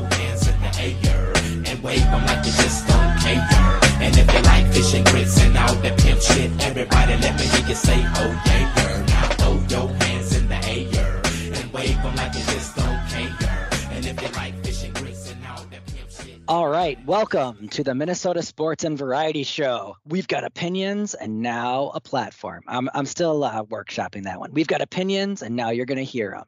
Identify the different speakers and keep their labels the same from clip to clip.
Speaker 1: your hands in the air and wave them like you just don't care. And if you like fish and grits and all that pimp shit, everybody let me hear you say, oh yeah, girl. Now throw your hands in the air and wave them like you just don't care. And if you like fish and grits and all that pimp shit.
Speaker 2: All right, welcome to the Minnesota Sports and Variety Show. We've got opinions and now a platform. I'm, I'm still uh, workshopping that one. We've got opinions and now you're going to hear them.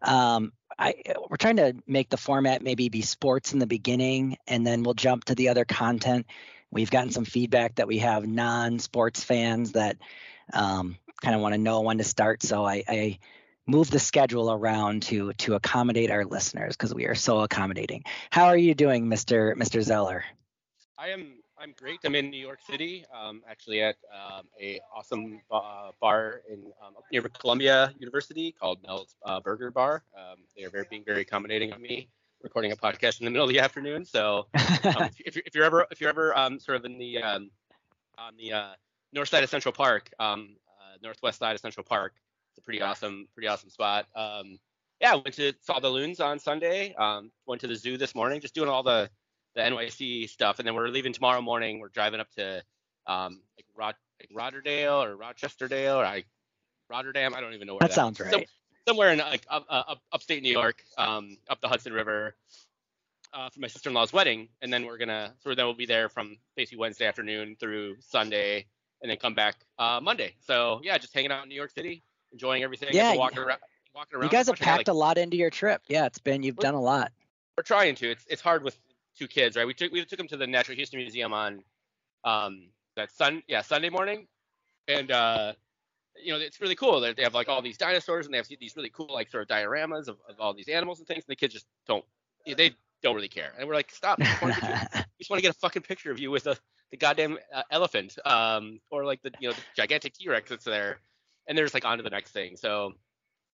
Speaker 2: Um, I, we're trying to make the format maybe be sports in the beginning and then we'll jump to the other content. We've gotten some feedback that we have non-sports fans that um, kind of want to know when to start. So I, I moved the schedule around to to accommodate our listeners because we are so accommodating. How are you doing, Mr. Mr. Zeller?
Speaker 3: I am I'm great. I'm in New York City, um, actually at um, a awesome uh, bar in um, near Columbia University called Mel's uh, Burger Bar. Um, they are very being very accommodating of me, recording a podcast in the middle of the afternoon. So um, if, you're, if you're ever if you're ever um, sort of in the on the uh, north side of Central Park, uh, northwest side of Central Park, it's a pretty awesome pretty awesome spot. yeah, went to saw the loons on Sunday. went to the zoo this morning, just doing all the the NYC stuff, and then we're leaving tomorrow morning. We're driving up to um, like, Rod, like Rotterdale or Rochesterdale or I, Rotterdam. I don't even know where
Speaker 2: that,
Speaker 3: that
Speaker 2: sounds right. Some,
Speaker 3: somewhere in like up, uh, up, upstate New York, um, up the Hudson River, uh, for my sister-in-law's wedding, and then we're gonna so then we'll be there from basically Wednesday afternoon through Sunday, and then come back uh, Monday. So yeah, just hanging out in New York City, enjoying everything.
Speaker 2: Yeah,
Speaker 3: walking around, walking around.
Speaker 2: You guys have packed like, a lot into your trip. Yeah, it's been you've done a lot.
Speaker 3: We're trying to. It's it's hard with two kids, right? We took we took them to the Natural History Museum on um that sun yeah Sunday morning, and uh, you know it's really cool. That they have like all these dinosaurs and they have these really cool like sort of dioramas of, of all these animals and things. And the kids just don't they don't really care. And we're like, stop. We just want to get a fucking picture of you with the the goddamn uh, elephant, um, or like the you know the gigantic T-Rex that's there. And they're just like on to the next thing. So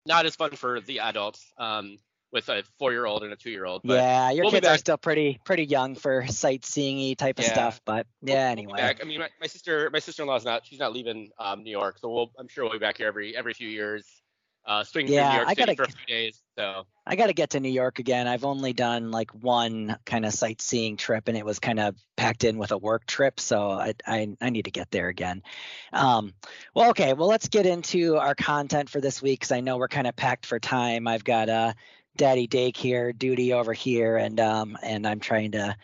Speaker 3: not as fun for the adults. Um, with a four-year-old and a two-year-old.
Speaker 2: Yeah, your we'll kids are still pretty pretty young for sightseeing type of yeah. stuff, but yeah, we'll, anyway.
Speaker 3: We'll I mean, my, my, sister my sister-in-law's not she's not leaving um, New York, so we'll I'm sure we'll be back here every every few years. Uh, swing yeah, through New York I gotta, for a few days. So
Speaker 2: I got to get to New York again. I've only done like one kind of sightseeing trip, and it was kind of packed in with a work trip. So I, I, I need to get there again. Um, well, okay. Well, let's get into our content for this week because I know we're kind of packed for time. I've got uh, daddy daycare duty over here, and um, and I'm trying to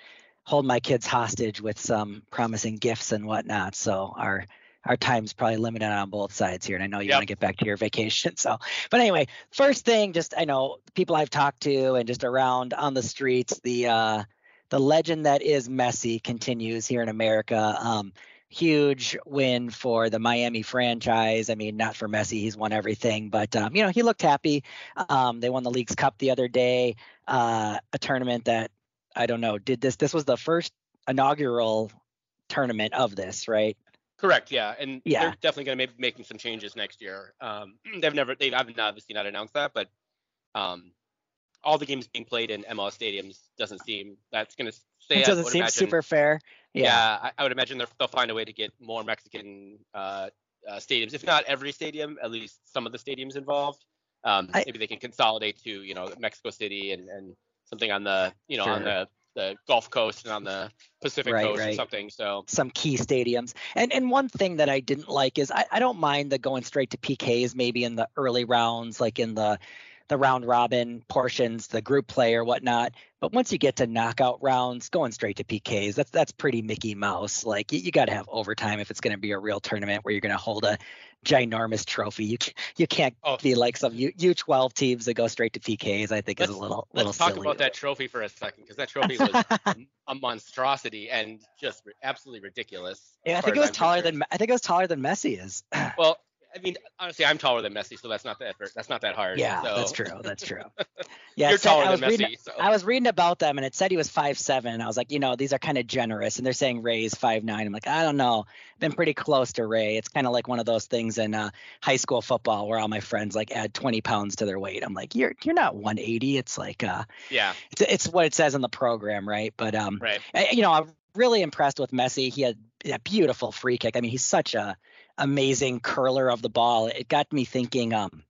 Speaker 2: hold my kids hostage with some promising gifts and whatnot. So our our time's probably limited on both sides here, and I know you yep. want to get back to your vacation. So, but anyway, first thing, just I know people I've talked to and just around on the streets, the uh, the legend that is Messi continues here in America. Um, huge win for the Miami franchise. I mean, not for Messi, he's won everything, but um, you know, he looked happy. Um, they won the Leagues Cup the other day, uh, a tournament that I don't know, did this this was the first inaugural tournament of this, right?
Speaker 3: Correct. Yeah, and yeah. they're definitely going to be making some changes next year. Um, they've never, they've obviously not announced that, but um, all the games being played in MLS stadiums doesn't seem that's going to stay.
Speaker 2: It doesn't seem imagine. super fair. Yeah,
Speaker 3: yeah I, I, would imagine they'll find a way to get more Mexican uh, uh, stadiums, if not every stadium, at least some of the stadiums involved. Um, I, maybe they can consolidate to you know Mexico City and, and something on the you know sure. on the the Gulf Coast and on the Pacific right, Coast right. or something. So
Speaker 2: some key stadiums. And and one thing that I didn't like is I, I don't mind the going straight to PKs maybe in the early rounds, like in the the round robin portions, the group play or whatnot. But once you get to knockout rounds, going straight to PKs, that's that's pretty Mickey Mouse. Like you, you got to have overtime if it's going to be a real tournament where you're going to hold a ginormous trophy. You you can't oh. be like some U, U12 teams that go straight to PKs. I think let's, is a little
Speaker 3: let's
Speaker 2: little
Speaker 3: talk
Speaker 2: silly.
Speaker 3: about that trophy for a second because that trophy was a, a, monstrosity and just absolutely ridiculous.
Speaker 2: Yeah, I think it was taller than I think it was taller than Messi is.
Speaker 3: well, I mean, honestly, I'm taller than Messi, so that's not that that's not that hard.
Speaker 2: Yeah,
Speaker 3: so.
Speaker 2: that's true. That's true. Yeah,
Speaker 3: you're taller than
Speaker 2: Messi.
Speaker 3: Reading,
Speaker 2: so. I was reading about them, and it said he was five seven. And I was like, you know, these are kind of generous, and they're saying Ray's five nine. I'm like, I don't know. Been pretty close to Ray. It's kind of like one of those things in uh, high school football where all my friends like add 20 pounds to their weight. I'm like, you're you're not 180. It's like uh,
Speaker 3: yeah,
Speaker 2: it's, it's what it says in the program, right? But um,
Speaker 3: right.
Speaker 2: you know, I'm really impressed with Messi. He had a beautiful free kick. I mean, he's such a amazing curler of the ball. It got me thinking. Um,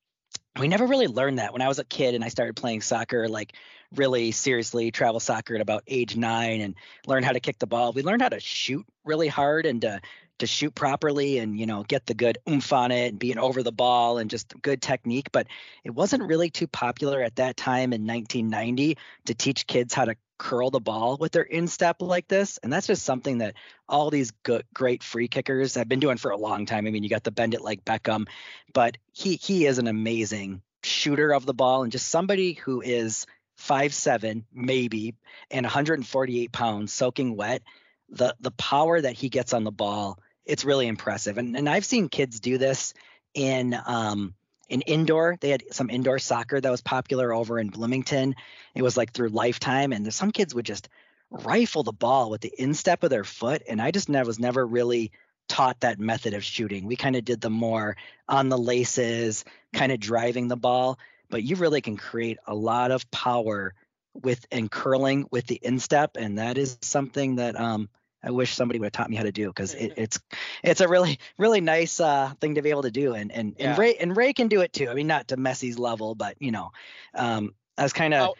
Speaker 2: we never really learned that when I was a kid and I started playing soccer, like really seriously, travel soccer at about age nine and learned how to kick the ball. We learned how to shoot really hard and to to shoot properly and you know get the good oomph on it and being over the ball and just good technique. But it wasn't really too popular at that time in 1990 to teach kids how to curl the ball with their instep like this. And that's just something that all these good, great free kickers have been doing for a long time. I mean, you got the bend it like Beckham, but he he is an amazing shooter of the ball and just somebody who is five seven maybe and 148 pounds soaking wet. The the power that he gets on the ball, it's really impressive. And and I've seen kids do this in um in indoor. They had some indoor soccer that was popular over in Bloomington. It was like through Lifetime, and some kids would just rifle the ball with the instep of their foot. And I just never was never really taught that method of shooting. We kind of did the more on the laces, kind of driving the ball, but you really can create a lot of power with and curling with the instep, and that is something that um, I wish somebody would have taught me how to do because it, it's it's a really really nice uh, thing to be able to do and and
Speaker 3: Yeah.
Speaker 2: and Ray and Ray can do it too. I mean, not to Messi's level, but you know, um, I was kind of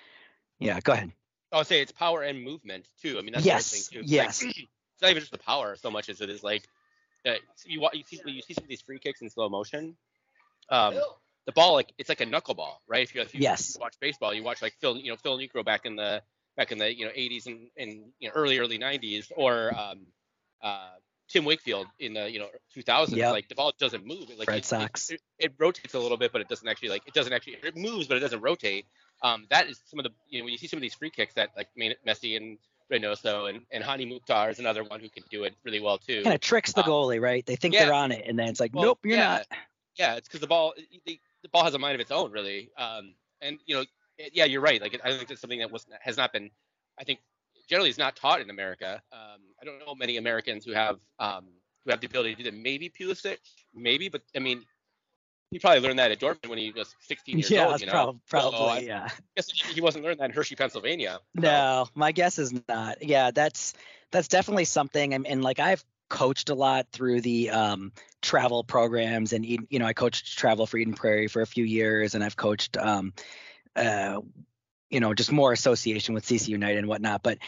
Speaker 2: yeah. Go ahead.
Speaker 3: I would say it's power and movement too. I mean, that's the
Speaker 2: Yes,
Speaker 3: thing too. It's
Speaker 2: yes.
Speaker 3: Like, it's not even just the power so much as it is like uh, you, you see you see some of these free kicks in slow motion. Um, the ball like it's like a knuckleball, right? If you, if you,
Speaker 2: Yes.
Speaker 3: you watch baseball, you watch like Phil, you know, Phil Niekro back in the back in the you know 80s and, and you know early early 90s, or um, uh, Tim Wakefield in the you know 2000s.
Speaker 2: Yep.
Speaker 3: Like the ball doesn't move. It, like
Speaker 2: Red
Speaker 3: it,
Speaker 2: Sox.
Speaker 3: It, it, it rotates a little bit, but it doesn't actually like it doesn't actually it moves, but it doesn't rotate. Um, that is some of the you know when you see some of these free kicks that like Me- Messi and Reynoso and and Hani Mukhtar is another one who can do it really well too.
Speaker 2: Kind of tricks the
Speaker 3: Uh,
Speaker 2: goalie, right? They think
Speaker 3: yeah.
Speaker 2: they're on it, and then it's like,
Speaker 3: Well,
Speaker 2: nope, you're
Speaker 3: yeah.
Speaker 2: not.
Speaker 3: Yeah, it's because the ball the, the ball has a mind of its own, really. Um, and you know, it- yeah, you're right. Like I think it's something that was has not been, I think, generally is not taught in America. Um, I don't know many Americans who have um, who have the ability to do that. Maybe Pulisic, maybe, but I mean, he probably learned that at Dortmund when he was 16 years
Speaker 2: Yeah,
Speaker 3: old.
Speaker 2: that's
Speaker 3: You know,
Speaker 2: prob- probably
Speaker 3: So I
Speaker 2: yeah.
Speaker 3: guess he wasn't learning that in Hershey, Pennsylvania.
Speaker 2: No, my guess is not. Yeah, that's that's definitely something. And, and like I've coached a lot through the um, travel programs, and you know I coached travel for Eden Prairie for a few years, and I've coached um, uh, you know just more association with CC United and whatnot. But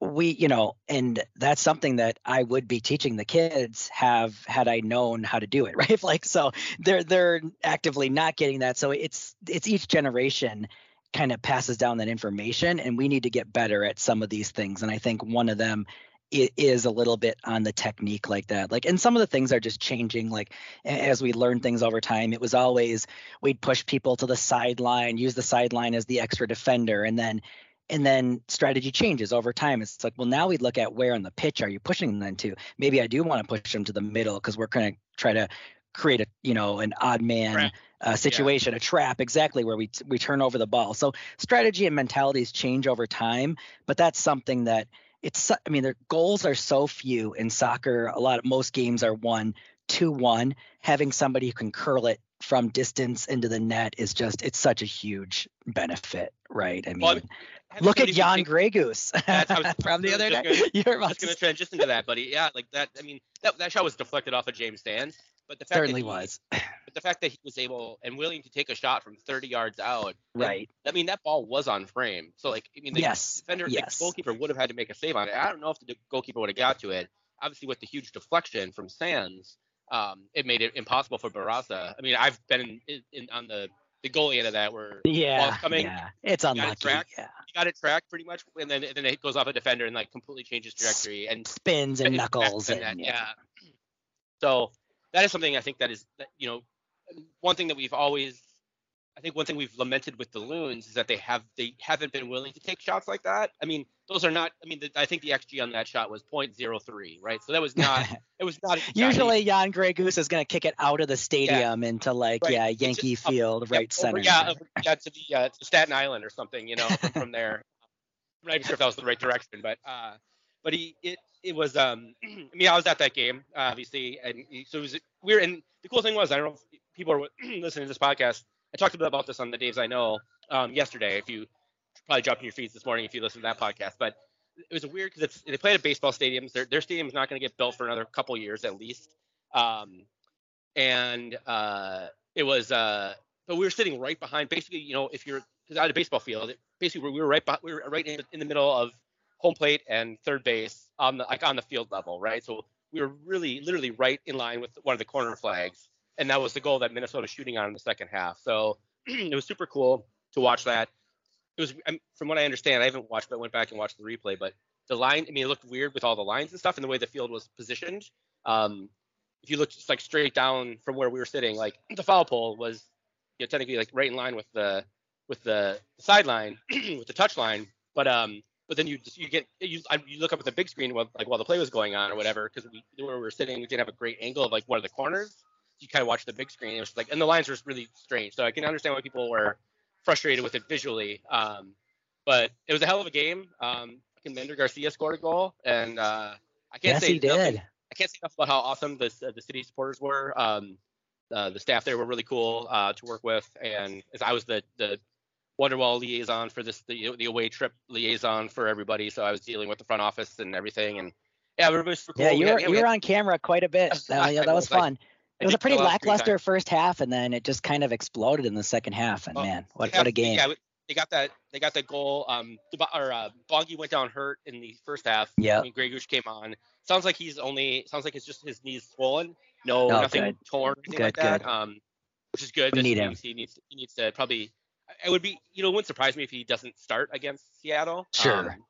Speaker 2: we, you know, and that's something that I would be teaching the kids have had I known how to do it, right? Like so they're they're actively not getting that. So it's it's each generation kind of passes down that information and we need to get better at some of these things and i think one of them i- is a little bit on the technique like that. Like and some of the things are just changing like as we learn things over time it was always we'd push people to the sideline use the sideline as the extra defender and then and then strategy changes over time. It's like well now we look at where on the pitch are you pushing them to? Maybe i do want to push them to the middle because we're going to try to create a you know an odd man uh, situation, a trap, exactly where we we turn over the ball. So strategy and mentalities change over time, but that's something that it's. I mean, their goals are so few in soccer. A lot of most games are one, two, one. Having somebody who can curl it from distance into the net is just it's such a huge benefit, right? I mean,
Speaker 3: Well, I mean, have
Speaker 2: look at Jan Gregus
Speaker 3: That's- I was-
Speaker 2: from the other day.
Speaker 3: gonna-
Speaker 2: You're about to
Speaker 3: transition to that, buddy. Yeah, like that. I mean, that, that shot was deflected off of James Sands, but the fact
Speaker 2: certainly
Speaker 3: that he,
Speaker 2: was
Speaker 3: the fact that he was able and willing to take a shot from 30 yards out, and,
Speaker 2: right.
Speaker 3: I mean, that ball was on frame. So like, I mean, the
Speaker 2: Yes,
Speaker 3: defender,
Speaker 2: yes.
Speaker 3: the goalkeeper would have had to make a save on it. I don't know if the goalkeeper would have got to it. Obviously, with the huge deflection from Sands, um, it made it impossible for Barraza. I mean, I've been in, in, on the the goalie end of that where
Speaker 2: Yeah,
Speaker 3: coming,
Speaker 2: yeah, it's
Speaker 3: got it tracked.
Speaker 2: Yeah,
Speaker 3: he got it tracked pretty much, and then and then it goes off a defender and like completely changes trajectory. And
Speaker 2: spins and knuckles and
Speaker 3: that,
Speaker 2: yeah.
Speaker 3: yeah. So that is something I think that is that, you know one thing that we've always I think one thing we've lamented with the loons is that they have they haven't been willing to take shots like that. I mean, those are not. I mean, the, I think the xG on that shot was .03, right? So that was not. it was not.
Speaker 2: Usually, Jan Gregus is going to kick it out of the stadium into like
Speaker 3: Right.
Speaker 2: yeah Yankee
Speaker 3: just up-
Speaker 2: Field,
Speaker 3: yeah,
Speaker 2: right
Speaker 3: over-
Speaker 2: center.
Speaker 3: yeah, over- yeah, to the uh, to Staten Island or something, you know, from, from there. I'm not even sure if that was the right direction, but uh, but he it it was um I mean I was at that game obviously, and he, so it was weird. And the cool thing was I don't know if people are listening to this podcast. I talked a bit about this on the Daves I know um, yesterday. If you probably dropped in your feeds this morning if you listened to that podcast, but it was weird because it's they played at baseball stadiums. Their their stadium's not going to get built for another couple years at least. Um, and uh, it was uh, but we were sitting right behind. Basically, you know, if you're because out of baseball field, it, basically we were right we were right in, in the middle of home plate and third base on the like on the field level, right? So we were really literally right in line with one of the corner flags, and that was the goal that Minnesota was shooting on in the second half. So it was super cool to watch that. It was from what I understand, I haven't watched, but I went back and watched the replay. But the line, I mean, it looked weird with all the lines and stuff, and the way the field was positioned. Um, if you look just like straight down from where we were sitting, like the foul pole was you know, technically like right in line with the with the sideline with the touch line, but um, but then you just you get you, you look up at the big screen while like while the play was going on or whatever because we where we were sitting we didn't have a great angle of like one of the corners. You kind of watch the big screen. It was like and the lines were really strange. So I can understand why people were frustrated with it visually. Um, but it was a hell of a game. Um, Mender Garcia scored a goal, and uh, I can't
Speaker 2: yes,
Speaker 3: say
Speaker 2: he did.
Speaker 3: I can't say enough about how awesome the uh, the city supporters were. Um, uh, the staff there were really cool uh, to work with, and as I was the the Wonderwall liaison for this the, the away trip liaison for everybody, so I was dealing with the front office and everything, and yeah, everybody was cool.
Speaker 2: Yeah, you were, you were on camera quite a bit. Uh, yeah, that was fun. I, it was a pretty lackluster first half, and then it just kind of exploded in the second half. And oh, man, what,
Speaker 3: have,
Speaker 2: what a game!
Speaker 3: Yeah, they got that they got that goal. Um, or uh, Bongi went down hurt in the first half.
Speaker 2: Yeah.
Speaker 3: When Gregus came on, sounds like he's only sounds like it's just his knees swollen. No, oh, nothing
Speaker 2: good.
Speaker 3: torn, anything good, like that. Good. Um, which is good.
Speaker 2: We need him.
Speaker 3: He needs he needs to probably. It would be you know it wouldn't surprise me if he doesn't start against Seattle.
Speaker 2: Sure.
Speaker 3: Um,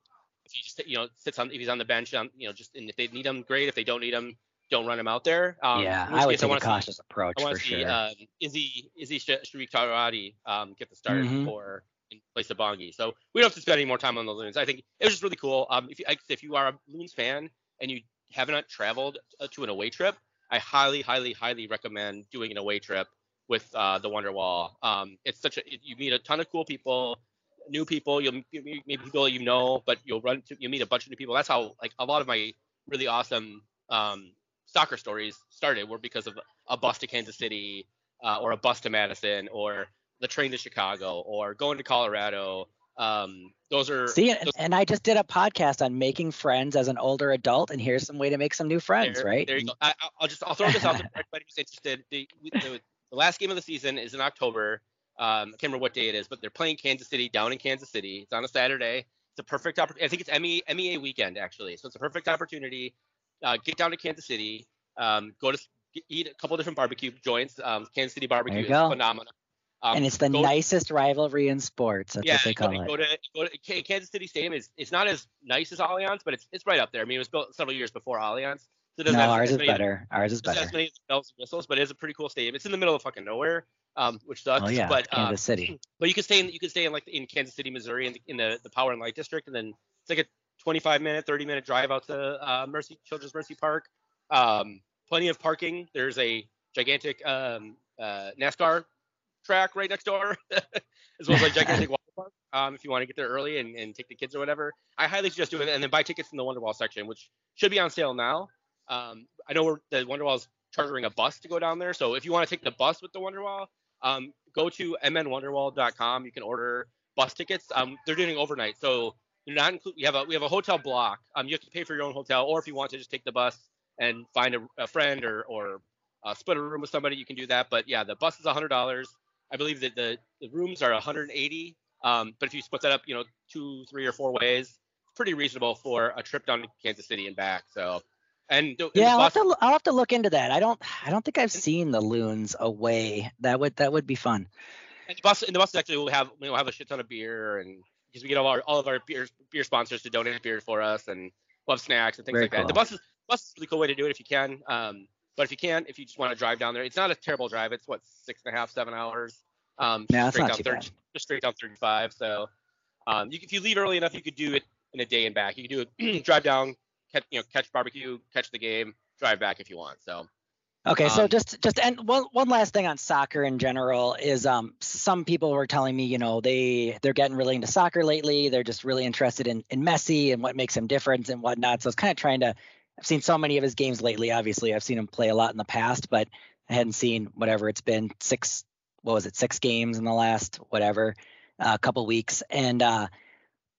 Speaker 3: if he just you know sits on if he's on the bench on you know just and if they need him great if they don't need him don't run him out there. Um,
Speaker 2: yeah, I would take a cautious
Speaker 3: see,
Speaker 2: approach
Speaker 3: I
Speaker 2: for
Speaker 3: see,
Speaker 2: sure.
Speaker 3: Uh, Izzy Izzy Sharik Tarati um, get the start
Speaker 2: Mhm.
Speaker 3: for in place of Bongi. So we don't have to spend any more time on the Loons. I think it was just really cool. Um, if you if you are a Loons fan and you have not traveled uh, to an away trip, I highly, highly, highly recommend doing an away trip with uh, the Wonderwall. Um, it's such a you meet a ton of cool people, new people. You'll meet maybe people you know, but you'll run to you meet a bunch of new people. That's how like a lot of my really awesome um, soccer stories started were because of a bus to Kansas City uh, or a bus to Madison or the train to Chicago or going to Colorado. Um, those are
Speaker 2: See,
Speaker 3: those,
Speaker 2: and I just did a podcast on making friends as an older adult, and here's some way to make some new friends,
Speaker 3: there,
Speaker 2: right?
Speaker 3: There you go. I, will just I'll throw this out for everybody who's interested. The, the, the, last game of the season is in October. Um, I can't remember what day it is, but they're playing Kansas City down in Kansas City. It's on a Saturday. It's a perfect opportunity. I think it's MEA, MEA weekend actually, so it's a perfect opportunity. Uh, get down to Kansas City. Um, go to eat a couple different barbecue joints. Um, Kansas City barbecue is phenomenal. Um,
Speaker 2: and it's the nicest rivalry in sports. That's
Speaker 3: yeah,
Speaker 2: what they call
Speaker 3: go,
Speaker 2: it.
Speaker 3: Go to, go to Kansas City Stadium. Is it's not as nice as Allianz, but it's it's right up there. I mean, it was built several years before Allianz. So
Speaker 2: no, ours is better. Ours is better.
Speaker 3: As many bells and whistles, but it is a pretty cool stadium. It's in the middle of fucking nowhere, um, which sucks.
Speaker 2: Oh yeah,
Speaker 3: but,
Speaker 2: Kansas
Speaker 3: um,
Speaker 2: City.
Speaker 3: But you can stay in you can stay in like in Kansas City, Missouri, in the, in the, the Power and Light District, and then it's like a 25 minute, 30 minute drive out to uh, Mercy Children's Mercy Park. Um, plenty of parking. There's a gigantic um, uh, NASCAR track right next door, as well as a gigantic water park. Um, if you want to get there early and, and take the kids or whatever, I highly suggest doing it. And then buy tickets in the Wonderwall section, which should be on sale now. Um, I know we're, the Wonderwall is chartering a bus to go down there, so if you want to take the bus with the Wonderwall, um, go to mnwonderwall.com. You can order bus tickets. Um, they're doing overnight, so you're not include. We have a we have a hotel block. Um, you have to pay for your own hotel, or if you want to just take the bus and find a, a friend or or uh, split a room with somebody, you can do that. But yeah, the bus is hundred dollars. I believe that the, the rooms are 180. Um, but if you split that up, you know, two, three, or four ways, it's pretty reasonable for a trip down to Kansas City and back. So, and
Speaker 2: yeah, I'll have, to, I'll have to look into that. I don't I don't think I've seen the loons away. That would that would be fun.
Speaker 3: and the bus, and the bus actually will have we'll have a shit ton of beer and because we get all our all of our beer beer sponsors to donate beer for us and we'll snacks and things
Speaker 2: Very
Speaker 3: like that. The bus is bus is a really cool way to do it if you can. Um, but if you can't, if you just want to drive down there, it's not a terrible drive. It's what six and a half, seven hours. Um,
Speaker 2: that's
Speaker 3: straight down
Speaker 2: too
Speaker 3: 30
Speaker 2: bad.
Speaker 3: just straight down 35. So, um, you, if you leave early enough, you could do it in a day and back. You could do it, drive down, catch, you know, catch barbecue, catch the game, drive back if you want. So,
Speaker 2: Okay, so
Speaker 3: Um,
Speaker 2: just just and one one last thing on soccer in general is um some people were telling me you know they they're getting really into soccer lately. They're just really interested in in Messi and what makes him different and whatnot. So I was kind of trying to. I've seen so many of his games lately. Obviously, I've seen him play a lot in the past, but I hadn't seen whatever it's been six. What was it? Six games in the last whatever a couple weeks. And uh,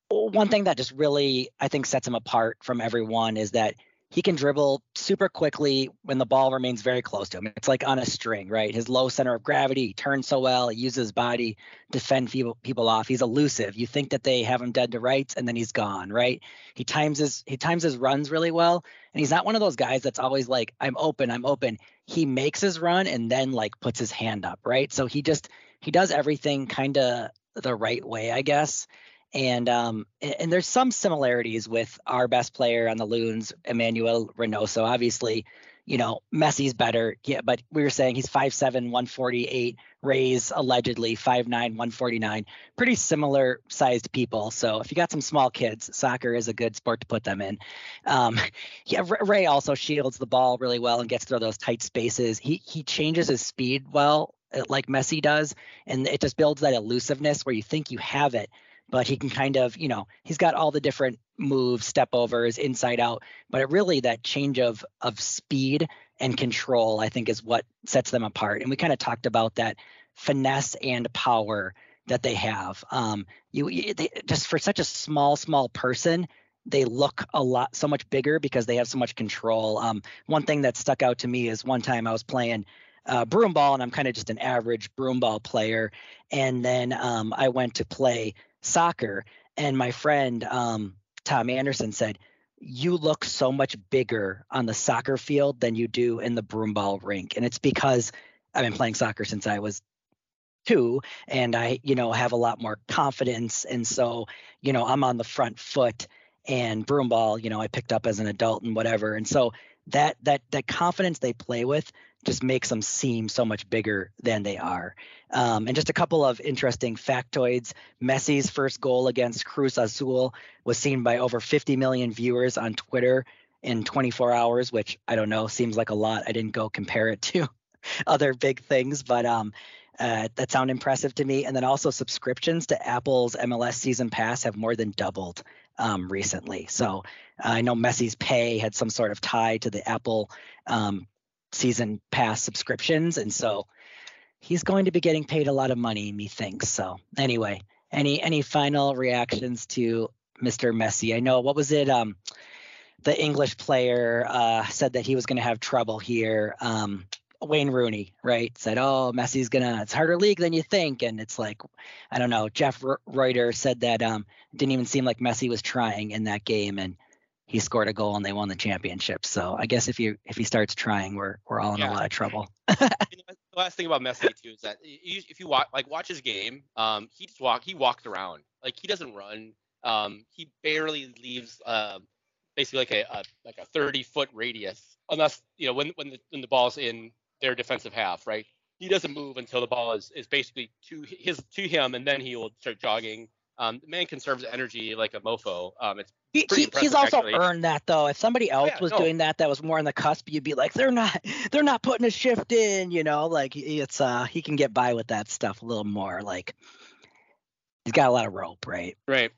Speaker 2: one thing that just really I think sets him apart from everyone is that he can dribble super quickly when the ball remains very close to him. It's like on a string, right? His low center of gravity, he turns so well, he uses his body to fend people, people off. He's elusive. You think that they have him dead to rights and then he's gone, right? He times his he times his runs really well. And he's not one of those guys that's always like, I'm open, I'm open. He makes his run and then like puts his hand up, right? So he just he does everything kind of the right way, I guess and um and there's some similarities with our best player on the loons emmanuel reynoso. Obviously you know messi's better yeah but we were saying he's 5'7 148 rays allegedly 5'9 149 pretty similar sized people. So if you got some small kids soccer is a good sport to put them in. Um yeah ray also shields the ball really well and gets through those tight spaces. He he changes his speed well uh, like messi does and it just builds that elusiveness where you think you have it but he can kind of, you know, he's got all the different moves, step overs, inside out, but it really that change of of speed and control, I think, is what sets them apart. And we kind of talked about that finesse and power that they have. Um, you they, just for such a small, small person, they look a lot so much bigger because they have so much control. Um, one thing that stuck out to me is one time I was playing uh, broom ball, and I'm kind of just an average broom ball player. And then um, I went to play soccer, and my friend um, Tom Anderson said, "You look so much bigger on the soccer field than you do in the broomball rink," and it's because I've been playing soccer since I was two, and I, you know, have a lot more confidence, and so, you know, I'm on the front foot. And broomball, you know, I picked up as an adult and whatever, and so that that that confidence they play with just makes them seem so much bigger than they are. Um, and just a couple of interesting factoids. Messi's first goal against Cruz Azul was seen by over 50 million viewers on Twitter in 24 hours, which I don't know, seems like a lot. I didn't go compare it to other big things, but um, uh, that sound impressive to me. And then also subscriptions to Apple's MLS season pass have more than doubled um, recently. So uh, I know Messi's pay had some sort of tie to the Apple um, season pass subscriptions, and so he's going to be getting paid a lot of money, methinks. So anyway, any any final reactions to Mr. Messi? I know what was it? Um, the English player uh, said that he was going to have trouble here. Um, Wayne Rooney, right? Said, "Oh, Messi's gonna. It's harder league than you think." And it's like, I don't know. Jeff Rueter said that um, didn't even seem like Messi was trying in that game, and he scored a goal and they won the championship. So I guess if you if he starts trying, we're we're all in yeah. a lot of trouble.
Speaker 3: the last thing about Messi too is that if you watch like watch his game, um, he just walk he walks around like he doesn't run. Um, he barely leaves uh, basically like a, a like a 30 foot radius unless you know when when the when the ball's in their defensive half, right? He doesn't move until the ball is, is basically to his to him, and then he will start jogging. Um, the man conserves energy like a mofo. Um, it's he, he,
Speaker 2: he's also
Speaker 3: actually.
Speaker 2: earned that though. If somebody else oh, yeah, was no. doing that, that was more on the cusp, you'd be like, they're not, they're not putting a shift in. You know, like it's uh, he can get by with that stuff a little more. Like he's got a lot of rope, right?
Speaker 3: Right.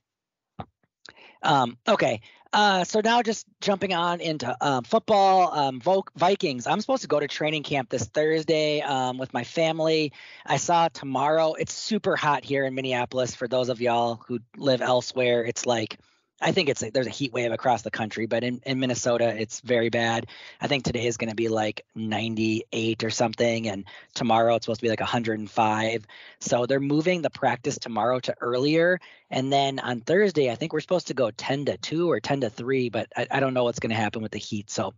Speaker 2: Um, okay. Uh, so now just jumping on into um, football, um, Vikings. I'm supposed to go to training camp this Thursday um, with my family. I saw tomorrow. It's super hot here in Minneapolis. For those of y'all who live elsewhere, it's like I think it's a, there's a heat wave across the country, but in, in Minnesota it's very bad. I think today is going to be like 98 or something, and tomorrow it's supposed to be like 105. So they're moving the practice tomorrow to earlier, and then on Thursday I think we're supposed to go 10 to 2 or 10 to 3, but I, I don't know what's going to happen with the heat. So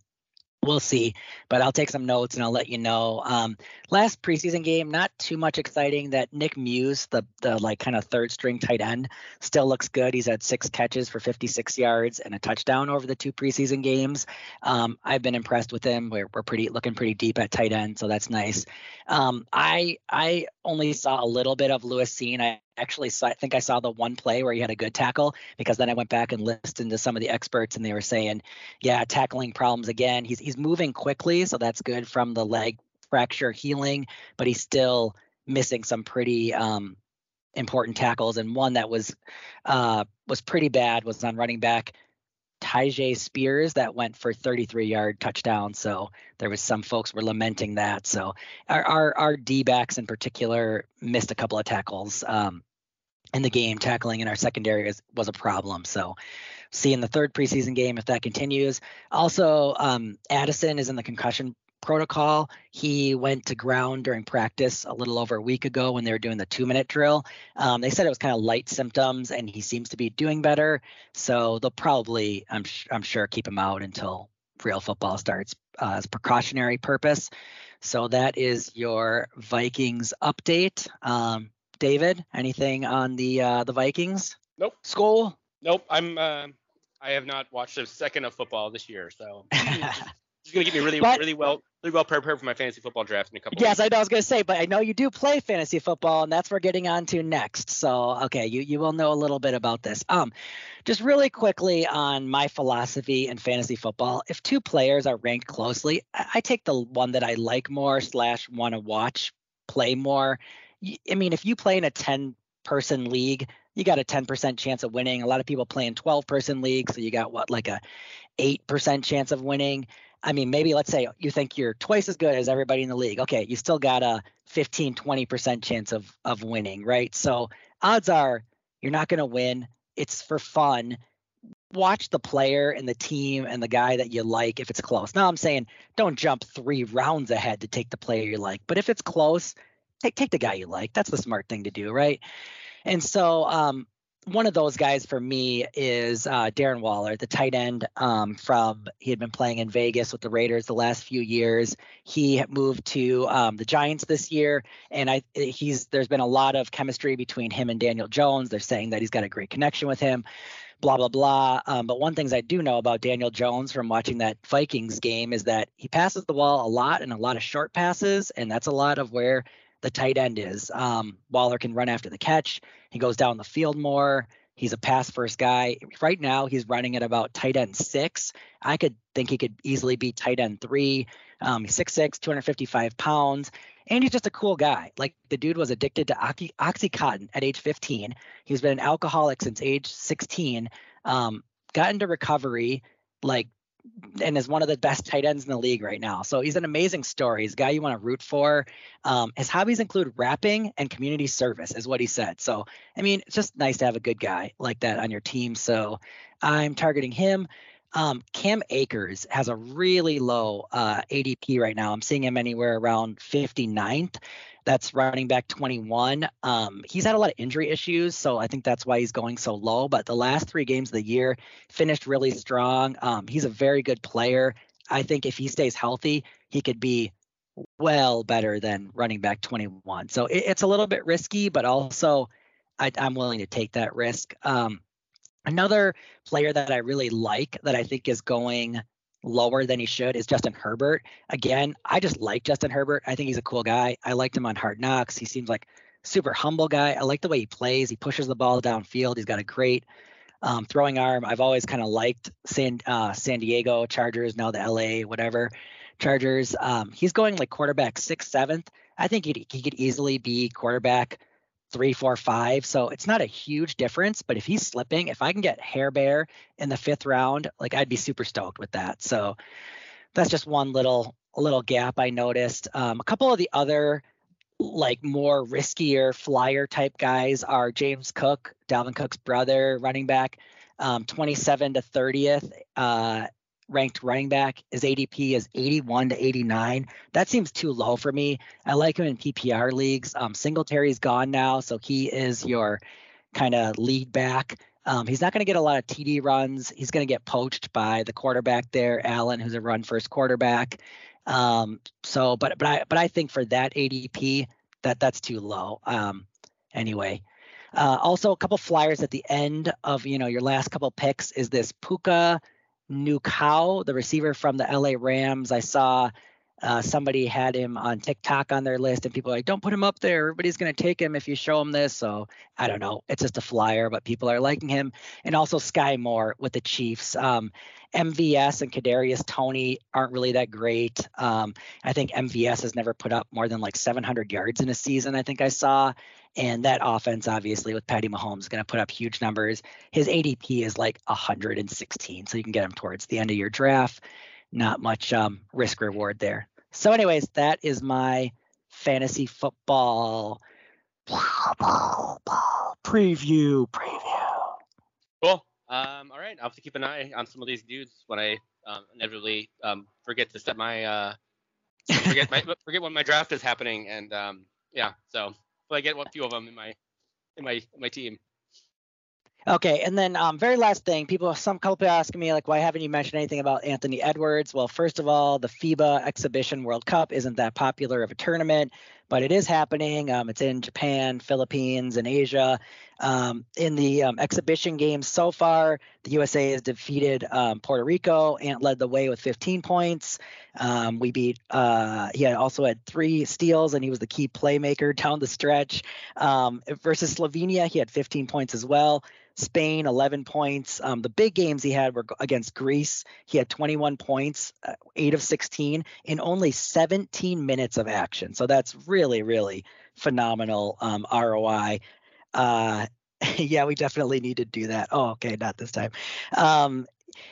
Speaker 2: we'll see. But I'll take some notes and I'll let you know. Um, last preseason game, not too much exciting. That Nick Muse, the the like kind of third string tight end, still looks good. He's had six catches for 56 yards and a touchdown over the two preseason games. Um, I've been impressed with him. We're we're pretty looking pretty deep at tight end, so that's nice. Um, I I only saw a little bit of Lewis Cine. I actually saw, I think I saw the one play where he had a good tackle because then I went back and listened to some of the experts and they were saying, yeah, tackling problems again. He's he's moving quickly, so that's good from the leg fracture healing, but he's still missing some pretty um, important tackles. And one that was uh, was pretty bad was on running back Tyjae Spears that went for 33 yard touchdown. So there was some folks were lamenting that. So our our, our D backs in particular missed a couple of tackles. Um, in the game. Tackling in our secondary was, was a problem. So see in the third preseason game if that continues. Also, um, Addison is in the concussion protocol. He went to ground during practice a little over a week ago when they were doing the two minute drill. Um, they said it was kind of light symptoms and he seems to be doing better. So they'll probably, I'm, I'm sure, keep him out until real football starts uh, as precautionary purpose. So that is your Vikings update. Um, David, anything on the uh, the Vikings?
Speaker 3: Nope.
Speaker 2: School?
Speaker 3: Nope. I'm. Uh, I have not watched a second of football this year, so it's gonna get me really, but, really well, really well prepared for my fantasy football draft in a couple.
Speaker 2: Yes,
Speaker 3: I,
Speaker 2: know, I was gonna say, but I know you do play fantasy football, and that's what we're getting on to next. So, okay, you you will know a little bit about this. Um, just really quickly on my philosophy in fantasy football. If two players are ranked closely, I, I take the one that I like more slash want to watch play more. I mean, if you play in a ten person league, you got a 10% chance of winning. A lot of people play in 12 person leagues, so you got what like a 8% chance of winning. I mean, maybe let's say you think you're twice as good as everybody in the league. Okay, you still got a 15, 20% chance of of winning, right? So odds are you're not going to win. It's for fun. Watch the player and the team and the guy that you like if it's close. Now I'm saying don't jump three rounds ahead to take the player you like, but if it's close, take take the guy you like. That's the smart thing to do, right? And so um, one of those guys for me is uh, Darren Waller, the tight end um, from he had been playing in Vegas with the Raiders the last few years. He moved to um, the Giants this year, and I he's there's been a lot of chemistry between him and Daniel Jones. They're saying that he's got a great connection with him. Blah blah blah. Um, but one things I do know about Daniel Jones from watching that Vikings game is that he passes the ball a lot and a lot of short passes, and that's a lot of where the tight end is. Um, Waller can run after the catch. He goes down the field more. He's a pass first guy. Right now, he's running at about tight end six. I could think he could easily be tight end three. Um, he's 6'6, 255 pounds, and he's just a cool guy. Like the dude was addicted to Oxy- Oxycontin at age 15. He's been an alcoholic since age 16. Um, got into recovery like and is one of the best tight ends in the league right now. So he's an amazing story. He's a guy you want to root for. Um, his hobbies include rapping and community service, is what he said. So, I mean, it's just nice to have a good guy like that on your team. So I'm targeting him. Um, Cam Akers has a really low uh, ADP right now. I'm seeing him anywhere around 59th. That's running back 21. Um, he's had a lot of injury issues, so I think that's why he's going so low. But the last three games of the year finished really strong. Um, he's a very good player. I think if he stays healthy, he could be well better than running back 21. So it, it's a little bit risky, but also I, am willing to take that risk. Um, another player that I really like that I think is going lower than he should is Justin Herbert. Again, I just like Justin Herbert. I think he's a cool guy. I liked him on Hard Knocks. He seems like super humble guy. I like the way he plays. He pushes the ball downfield. He's got a great um, throwing arm. I've always kind of liked San uh, San Diego Chargers, now the LA whatever Chargers. Um, he's going like quarterback sixth, seventh. I think he he could easily be quarterback three, four, five. So it's not a huge difference. But if he's slipping, if I can get Hair Bear in the fifth round, like I'd be super stoked with that. So that's just one little little gap I noticed. Um, a couple of the other like more riskier flyer type guys are James Cook, Dalvin Cook's brother, running back, um, 27 to 30th. Uh, ranked running back. His ADP is 81 to 89. That seems too low for me. I like him in PPR leagues. Um, Singletary's gone now, so he is your kind of lead back. Um, he's not going to get a lot of TD runs. He's going to get poached by the quarterback there, Allen, who's a run first quarterback. Um, so, but but I but I think for that ADP, that that's too low. Um, anyway. Uh, also, a couple flyers at the end of you know your last couple picks is this Puka Nacua, the receiver from the LA Rams. I saw uh, somebody had him on TikTok on their list, and people are like, "Don't put him up there. Everybody's going to take him if you show him this." So I don't know. It's just a flyer, but people are liking him. And also Skyy Moore with the Chiefs. Um, MVS and Kadarius Toney aren't really that great. Um, I think MVS has never put up more than like 700 yards in a season. I think I saw, and that offense, obviously, with Patty Mahomes, is going to put up huge numbers. His ADP is like 116, so you can get him towards the end of your draft. Not much um, risk reward there. So, anyways, that is my fantasy football preview, preview.
Speaker 3: Cool. Um, all right, I'll have to keep an eye on some of these dudes when I um, inevitably um, forget to set my uh, forget my forget when my draft is happening, and um, yeah, so I get a few of them in my in my in my team.
Speaker 2: Okay, and then um, very last thing, people, some couple asking me like, why haven't you mentioned anything about Anthony Edwards? Well, first of all, the FIBA Exhibition World Cup isn't that popular of a tournament, but it is happening. Um, it's in Japan, Philippines, and Asia. Um, in the um, exhibition games so far, the USA has defeated um, Puerto Rico. Ant led the way with 15 points. Um, we beat. Uh, he had also had three steals, and he was the key playmaker down the stretch. versus Slovenia, he had 15 points as well. Spain, 11 points. Um, the big games he had were against Greece. He had 21 points, uh, 8 of 16 in only 17 minutes of action. So that's really, really really phenomenal um, ROI. Uh, yeah, we definitely need to do that. Oh, okay, not this time. Um,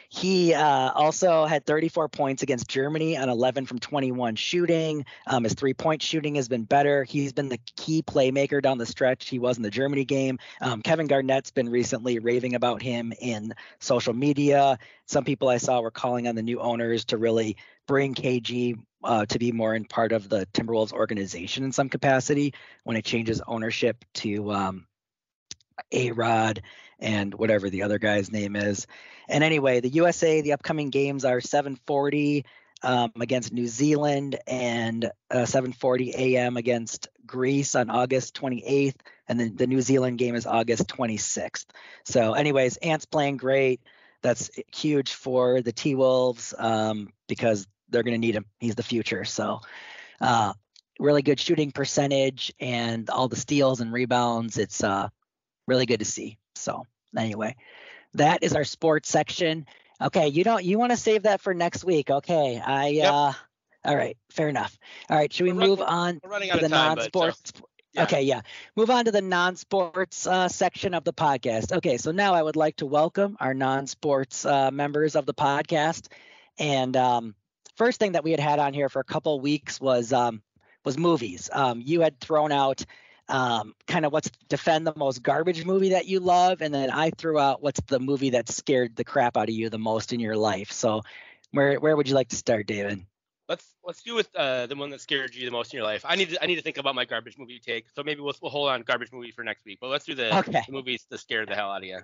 Speaker 2: he uh, also had 34 points against Germany on 11 from 21 shooting. Um, his three point shooting has been better. He's been the key playmaker down the stretch. He was in the Germany game. Um, Kevin Garnett's been recently raving about him in social media. Some people I saw were calling on the new owners to really bring KG uh, to be more in part of the Timberwolves organization in some capacity when it changes ownership to um, A Rod and whatever the other guy's name is. And anyway, the USA, the upcoming games are 740 um, against New Zealand and uh, 7:40 a.m. against Greece on August 28th, and then the New Zealand game is August 26th. So, anyways, Ant's playing great. That's huge for the T Wolves um, because they're going to need him. He's the future. So, uh, really good shooting percentage and all the steals and rebounds. It's uh, really good to see. So, anyway, that is our sports section. Okay, you don't you want to save that for next week. Okay. I yep. uh all right, fair enough. All right, should we we're move on
Speaker 3: to
Speaker 2: the
Speaker 3: non-sports?
Speaker 2: So, yeah. Okay, yeah. Move on to the non-sports uh, section of the podcast. Okay, so now I would like to welcome our non-sports uh, members of the podcast. And um, first thing that we had had on here for a couple weeks was um, was movies. Um, you had thrown out um, kind of what's defend the most garbage movie that you love, and then I threw out what's the movie that scared the crap out of you the most in your life. So, where where would you like to start, David?
Speaker 3: Let's let's do with uh, the one that scared you the most in your life. I need to I need to think about my garbage movie take. So maybe we'll we'll hold on garbage movie for next week. But let's do the, okay. the movies that scared the hell out of you.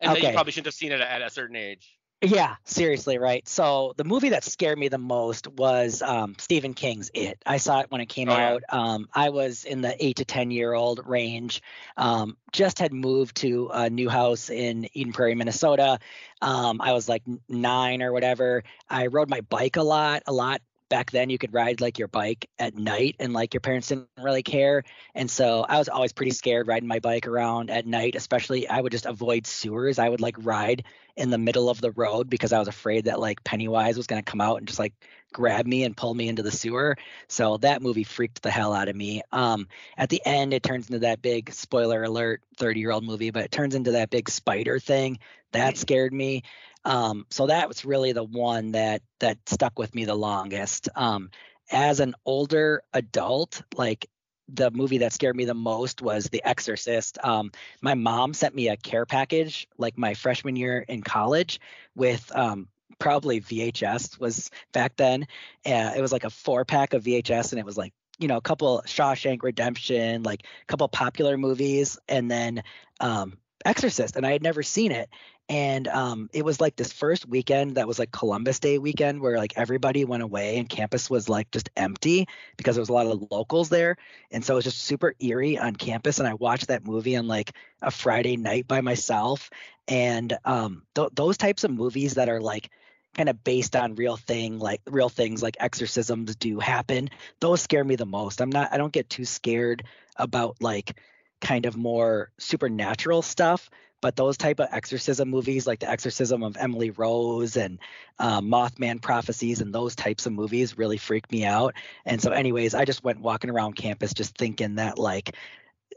Speaker 3: And okay. you probably shouldn't have seen it at a certain age.
Speaker 2: Yeah, seriously, right. So the movie that scared me the most was um, Stephen King's It. I saw it when it came oh, out. Yeah. Um, I was in the eight to ten year old range. Um, just had moved to a new house in Eden Prairie, Minnesota. Um, I was like nine or whatever. I rode my bike a lot, a lot back then you could ride like your bike at night and like your parents didn't really care. And so i was always pretty scared riding my bike around at night especially i would just avoid sewers. I would like ride in the middle of the road because i was afraid that like pennywise was going to come out and just like grab me and pull me into the sewer. So that movie freaked the hell out of me. Um at the end it turns into that big spoiler alert 30 year old movie but it turns into that big spider thing. That scared me um, so that was really the one that that stuck with me the longest. Um, as an older adult, like the movie that scared me the most was The Exorcist. Um, my mom sent me a care package like my freshman year in college with um, probably VHS was back then. Uh, it was like a four pack of VHS, and it was like you know a couple Shawshank Redemption, like a couple popular movies, and then um, Exorcist, and I had never seen it. And um, it was like this first weekend that was like Columbus Day weekend where like everybody went away and campus was like just empty because there was a lot of locals there, and so it was just super eerie on campus. And I watched that movie on like a Friday night by myself, and um, th- those types of movies that are like kind of based on real thing like real things like exorcisms do happen those scare me the most. I'm not i don't get too scared about like kind of more supernatural stuff but those type of exorcism movies like the exorcism of emily rose and um, mothman prophecies and those types of movies really freaked me out. And so anyways i just went walking around campus just thinking that like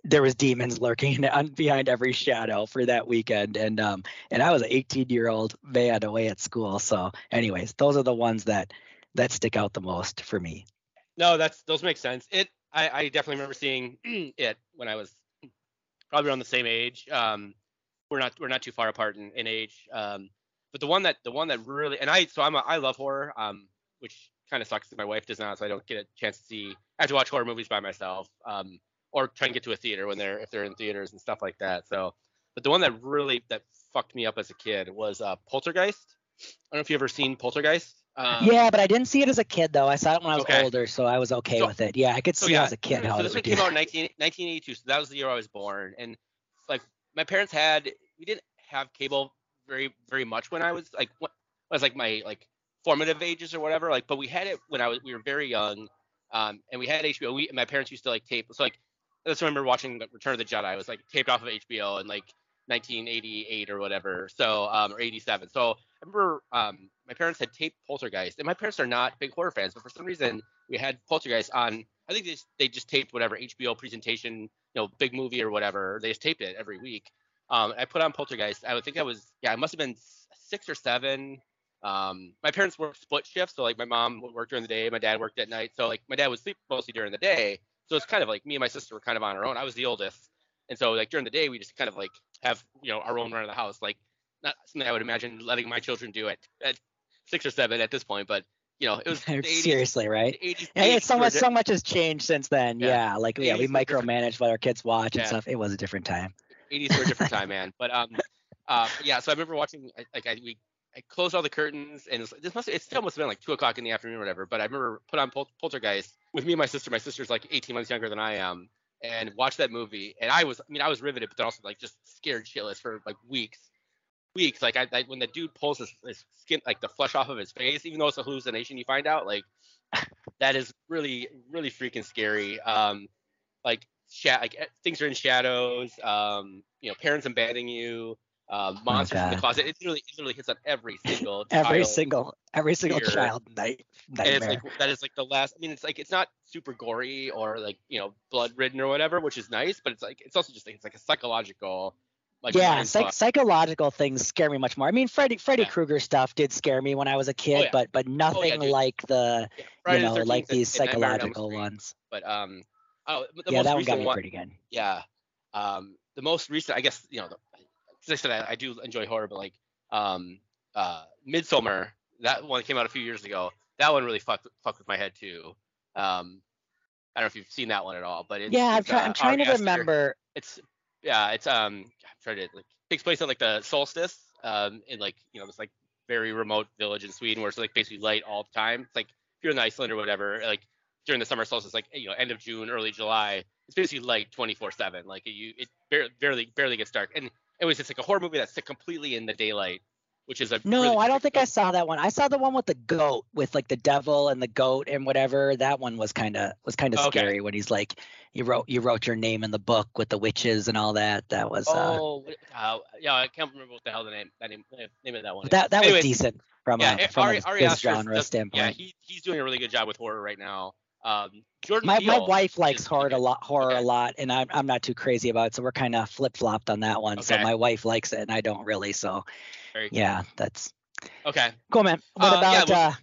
Speaker 2: there was demons lurking behind every shadow for that weekend. And um and i was an 18 year old man away at school. So anyways those are the ones that that stick out the most for me.
Speaker 3: No that's those make sense. It I, I definitely remember seeing it when I was probably around the same age. Um, we're not we're not too far apart in, in age. Um, but the one that the one that really and I so I'm a, I love horror. Um, which kind of sucks that my wife does not, so I don't get a chance to see. I have to watch horror movies by myself. Um, or try and get to a theater when they're if they're in theaters and stuff like that. So, but the one that really that fucked me up as a kid was uh, Poltergeist. I don't know if you've ever seen Poltergeist. Um,
Speaker 2: yeah, but I didn't see it as a kid though. I saw it when I was
Speaker 3: Okay.
Speaker 2: older, so I was okay
Speaker 3: So-
Speaker 2: with it. Yeah, I could
Speaker 3: so
Speaker 2: see
Speaker 3: yeah,
Speaker 2: as a kid how
Speaker 3: so this one came out in 19, 1982, so that was the year I was born. And like my parents had, we didn't have cable very very much when I was like what was like my like formative ages or whatever. Like, but we had it when I was we were very young, um, and we had HBO. We my parents used to like tape. So like I just remember watching Return of the Jedi. It was like taped off of HBO in like 1988 or whatever. So um, or 87. So I remember um, my parents had taped Poltergeist, and my parents are not big horror fans, but for some reason we had Poltergeist on. I think they just, they just taped whatever HBO presentation, you know, big movie or whatever. They just taped it every week. Um, I put on Poltergeist. I would think I was yeah, I must have been six or seven. Um, my parents worked split shifts, so like my mom would work during the day, my dad worked at night. So like my dad would sleep mostly during the day. So it's kind of like me and my sister were kind of on our own. I was the oldest, and so like during the day we just kind of like have you know our own run of the house. Like not something I would imagine letting my children do at at six or seven at this point, but you know it was the 80s,
Speaker 2: Seriously, right?
Speaker 3: 80s,
Speaker 2: Yeah, it's so much so much has changed since then.
Speaker 3: Yeah.
Speaker 2: Yeah, like yeah, we
Speaker 3: 80s
Speaker 2: micromanage what our kids watch and stuff. It was a different time.
Speaker 3: 80s were a different time, man. But um, uh, yeah. So I remember watching. Like I we I closed all the curtains, and it, was, this must it still must have been like two o'clock in the afternoon or whatever. But I remember put on Pol- Poltergeist with me and my sister. My sister's like 18 months younger than I am, and watched that movie. And I was, I mean, I was riveted, but then also like just scared shitless for like weeks. Weeks, like I, I when the dude pulls his, his skin, like the flesh off of his face, even though it's a hallucination, you find out like that is really, really freaking scary. Um, like sha- like eh, things are in shadows. Um, you know, parents abandoning you. Um, monsters in the closet. It literally, it literally hits on every single
Speaker 2: Every single every single
Speaker 3: fear.
Speaker 2: child night
Speaker 3: and it's
Speaker 2: nightmare.
Speaker 3: like that is like the last. I mean, it's like it's not super gory or like you know blood ridden or whatever, which is nice. But it's like it's also just like it's like a psychological. Like
Speaker 2: yeah, psych- psychological things scare me much more. I mean, Freddy Freddy
Speaker 3: Yeah.
Speaker 2: Krueger stuff did scare me when I was a kid,
Speaker 3: yeah.
Speaker 2: but but nothing
Speaker 3: dude.
Speaker 2: like the
Speaker 3: Yeah,
Speaker 2: you know
Speaker 3: 13th
Speaker 2: like these
Speaker 3: and Nightmare on Elm
Speaker 2: psychological ones.
Speaker 3: But um, oh, the
Speaker 2: yeah,
Speaker 3: most
Speaker 2: that one got me
Speaker 3: one,
Speaker 2: pretty good.
Speaker 3: yeah. Um, the most recent, I guess, you know, the, as I said, I, I do enjoy horror, but like, um, uh, Midsommar, that one came out a few years ago. That one really fucked fucked with my head too. Um, I don't know if you've seen that one at all, but it's,
Speaker 2: Yeah, I'm, try-
Speaker 3: uh,
Speaker 2: I'm trying to remember.
Speaker 3: It's yeah, it's um, I'm trying to like takes place at like the solstice, um, in like you know this like very remote village in Sweden where it's like basically light all the time. It's like if you're in Iceland or whatever, like during the summer solstice, like you know end of June, early July, it's basically light 24/7. Like you, it barely barely barely gets dark, and it was just like a horror movie that's completely in the daylight, which is a
Speaker 2: No,
Speaker 3: really
Speaker 2: I don't think I saw that one. I saw the one with the goat, with like the devil and the goat and whatever. That one was kind of was kind of
Speaker 3: Okay.
Speaker 2: scary when he's like, you wrote you wrote your name in the book with the witches and all that. That was uh,
Speaker 3: Oh, what- uh, yeah, I can't remember what the hell the name that name name of that one.
Speaker 2: that that
Speaker 3: Anyways,
Speaker 2: was decent from
Speaker 3: yeah,
Speaker 2: a
Speaker 3: it-
Speaker 2: from
Speaker 3: Ari,
Speaker 2: a
Speaker 3: Ari
Speaker 2: genre
Speaker 3: does-
Speaker 2: standpoint.
Speaker 3: Yeah, he, he's doing a really good job with horror right now. Um, Jordan
Speaker 2: my my wife likes horror a lot horror
Speaker 3: Okay.
Speaker 2: a lot and I'm I'm not too crazy about it so we're kind of flip flopped on that one so my wife likes it and I don't really so
Speaker 3: cool.
Speaker 2: yeah that's
Speaker 3: Okay.
Speaker 2: cool man what
Speaker 3: Uh, yeah,
Speaker 2: about
Speaker 3: well,
Speaker 2: uh,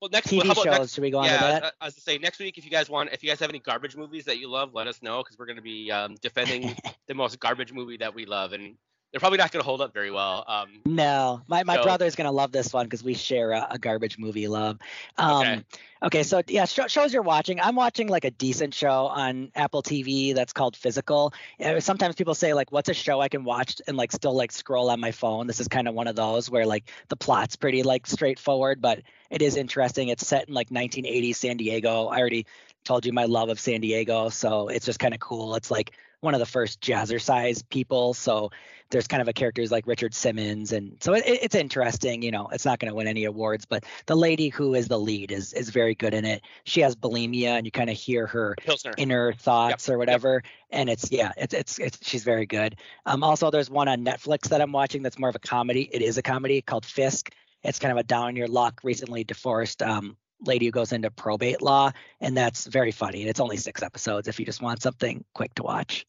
Speaker 3: Well, next
Speaker 2: TV shows
Speaker 3: next,
Speaker 2: should we go on
Speaker 3: yeah,
Speaker 2: to that
Speaker 3: uh, as I say, next week, if you guys want, if you guys have any garbage movies that you love, let us know because we're going to be um, defending the most garbage movie that we love, and they're probably not going to hold up very well. Um,
Speaker 2: No, my, my
Speaker 3: So-
Speaker 2: brother's gonna love this one because we share a, a garbage movie love. Um,
Speaker 3: Okay.
Speaker 2: okay. so yeah, sh- shows you're watching. I'm watching like a decent show on Apple TV that's called Physical. Uh, Sometimes people say like, "What's a show I can watch and like still like scroll on my phone?" This is kind of one of those where like the plot's pretty like straightforward, but it is interesting. It's set in like 1980 San Diego. I already told you my love of San Diego, so it's just kind of cool. It's like one of the first jazzercise people, so there's kind of a characters like Richard Simmons, and so it, it's interesting. You know, it's not going to win any awards, but the lady who is the lead is is very good in it. She has bulimia, and you kind of hear her
Speaker 3: Pilsner.
Speaker 2: inner thoughts or whatever, and it's yeah, it's it's it's she's very good. Um, also there's one on Netflix that I'm watching that's more of a comedy. It is a comedy called Fisk. It's kind of a down your luck, recently divorced um lady who goes into probate law, and that's very funny. And it's only six episodes if you just want something quick to watch.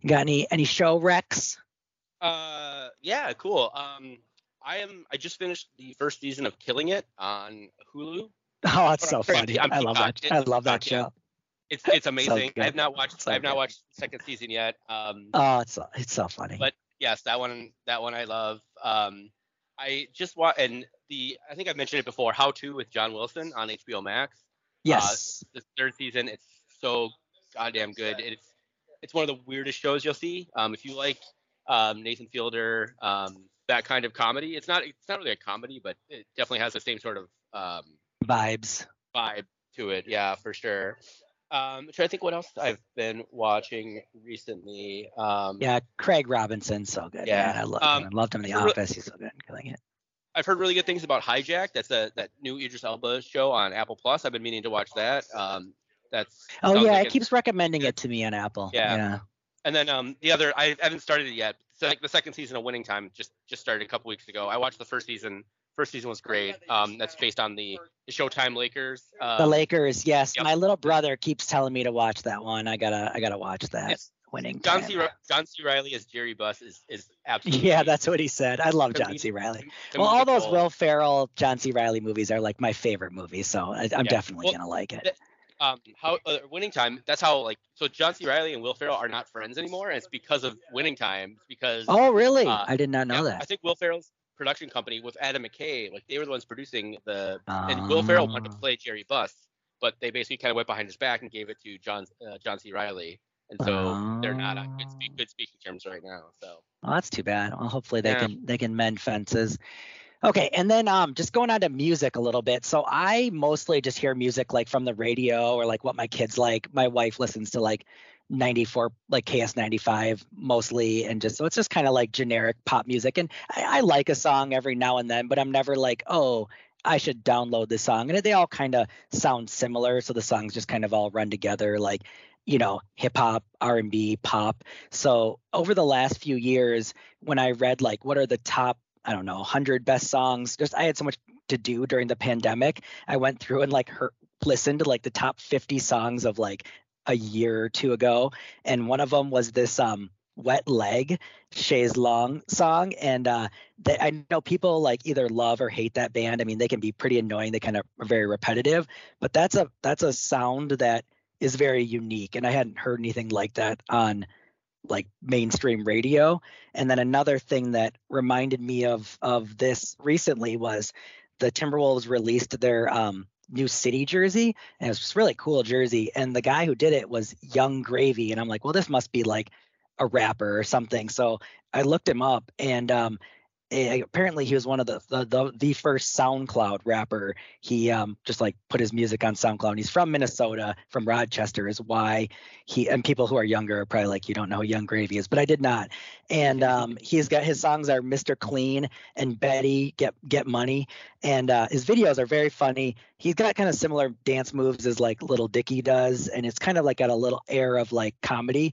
Speaker 2: You got any any show Rex?
Speaker 3: Uh, yeah, cool. Um, I am. I just finished the first season of Killing It on Hulu.
Speaker 2: Oh, it's so funny.
Speaker 3: I'm
Speaker 2: I love that. I love that show.
Speaker 3: It's it's amazing.
Speaker 2: good.
Speaker 3: I've not watched
Speaker 2: So
Speaker 3: I've not watched the second season yet. Um,
Speaker 2: Oh, it's so, it's so funny.
Speaker 3: but yes, that one that one I love. Um, I just want and the I think I've mentioned it before. How to with John Wilson on HBO Max.
Speaker 2: yes.
Speaker 3: The third season, it's so goddamn good. It's it's one of the weirdest shows you'll see. Um, if you like um, Nathan Fielder, um, that kind of comedy, it's not it's not really a comedy, but it definitely has the same sort of um,
Speaker 2: Vibes.
Speaker 3: vibe to it. Yeah, for sure. Um, I'm trying to think what else I've been watching recently. Um,
Speaker 2: Yeah, Craig Robinson's so good.
Speaker 3: Yeah.
Speaker 2: man. I love
Speaker 3: Um,
Speaker 2: him. I loved him in The Office. He's so good. Killing it.
Speaker 3: I've heard really good things about Hijack. That's a that new Idris Elba show on Apple Plus. I've been meaning to watch that. Um, that's
Speaker 2: Oh yeah,
Speaker 3: like
Speaker 2: it keeps recommending it to me on Apple.
Speaker 3: Yeah. And then um, the other, I haven't started it yet. So like the second season of Winning Time just just started a couple weeks ago. I watched the first season. First season was great. Um, that's based on the, the Showtime Lakers. Um,
Speaker 2: The Lakers, yes.
Speaker 3: yep.
Speaker 2: My little brother keeps telling me to watch that one. I gotta I gotta watch that.
Speaker 3: It's-
Speaker 2: Winning.
Speaker 3: John
Speaker 2: time.
Speaker 3: C. John C. Reilly as Jerry Buss is is absolutely.
Speaker 2: Yeah, that's what he said. I love John C.
Speaker 3: Reilly.
Speaker 2: Well, all those Will. Ferrell, John C. Reilly movies are like my favorite movies, so I, I'm
Speaker 3: Yeah.
Speaker 2: definitely
Speaker 3: Well,
Speaker 2: gonna like it.
Speaker 3: th- um how uh, winning time that's how like so john c reilly and will ferrell are not friends anymore and it's because of winning time It's because
Speaker 2: Oh, really?
Speaker 3: uh,
Speaker 2: I did not know
Speaker 3: yeah, i think will ferrell's production company with adam mckay like they were the ones producing the and will ferrell wanted to
Speaker 2: Ah.
Speaker 3: play jerry buss but they basically kind of went behind his back and gave it to john uh, john c reilly and so they're not on good, spe-
Speaker 2: Ah.
Speaker 3: good speaking terms right now so
Speaker 2: Well, that's too bad. Well, hopefully they
Speaker 3: Yeah.
Speaker 2: can they can mend fences. Okay, and then um just going on to music a little bit. So I mostly just hear music like from the radio or like what my kids like. My wife listens to like 94 like KS95 mostly and just so it's just kind of like generic pop music and I, I like a song every now and then, but I'm never like, "Oh, I should download this song." And they all kind of sound similar, so the songs just kind of all run together like you know, hip hop, R&B, pop. So over the last few years, when I read like what are the top, I don't know, 100 best songs, just I had so much to do during the pandemic. I went through and like her, listened to like the top 50 songs of like a year or two ago, and one of them was this um wet leg Chaise Longue song and uh they, I know people like either love or hate that band. I mean, they can be pretty annoying. They kind of are very repetitive, but that's a that's a sound that is very unique and i hadn't heard anything like that on like mainstream radio. And then another thing that reminded me of of this recently was the timberwolves released their um new city jersey and it was just really cool jersey. And the guy who did it was yung gravy and i'm like well this must be like a rapper or something. So i looked him up and um apparently he was one of the, the the the first SoundCloud rapper. He um just like put his music on SoundCloud. And he's from Minnesota, from Rochester, is why he and people who are younger are probably like you don't know who Yung Gravy is, but I did not. And um he's got his songs are Mr. Clean and Betty Get Get Money, and uh, his videos are very funny. He's got kind of similar dance moves as like Little Dicky does, and it's kind of like got a little air of like comedy